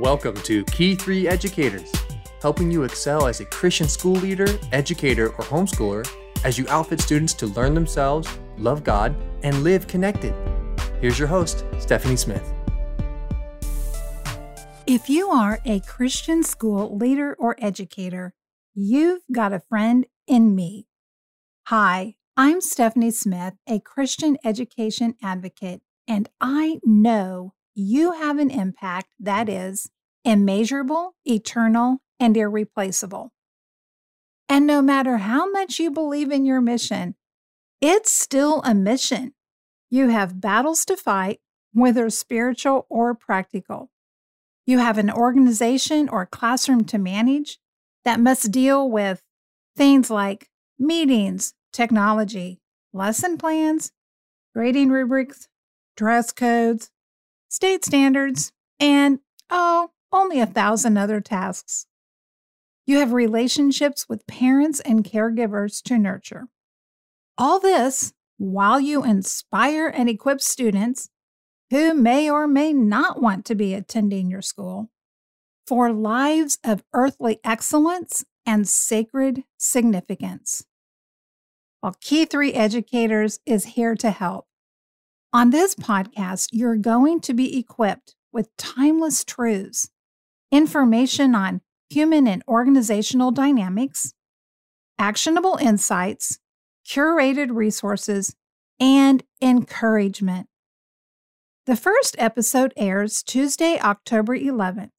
Welcome to Key 3 Educators, helping you excel as a Christian school leader, educator, or homeschooler as you outfit students to learn themselves, love God, and live connected. Here's your host, Stephanie Smith. If you are a Christian school leader or educator, you've got a friend in me. Hi, I'm Stephanie Smith, a Christian education advocate, and I know you have an impact that is immeasurable, eternal, and irreplaceable. And no matter how much you believe in your mission, it's still a mission. You have battles to fight, whether spiritual or practical. You have an organization or classroom to manage that must deal with things like meetings, technology, lesson plans, grading rubrics, dress codes, state standards, and, oh, only a thousand other tasks. You have relationships with parents and caregivers to nurture. All this while you inspire and equip students who may or may not want to be attending your school for lives of earthly excellence and sacred significance. While Key 3 Educators is here to help. On this podcast, you're going to be equipped with timeless truths, information on human and organizational dynamics, actionable insights, curated resources, and encouragement. The first episode airs Tuesday, October 11th.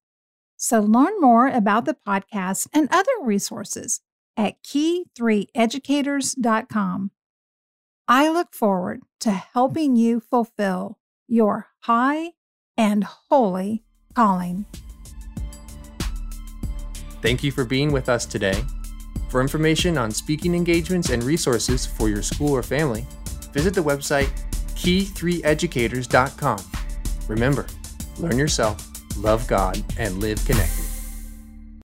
So learn more about the podcast and other resources at key3educators.com. I look forward to helping you fulfill your high and holy calling. Thank you for being with us today. For information on speaking engagements and resources for your school or family, visit the website key3educators.com. Remember, learn yourself, love God, and live connected.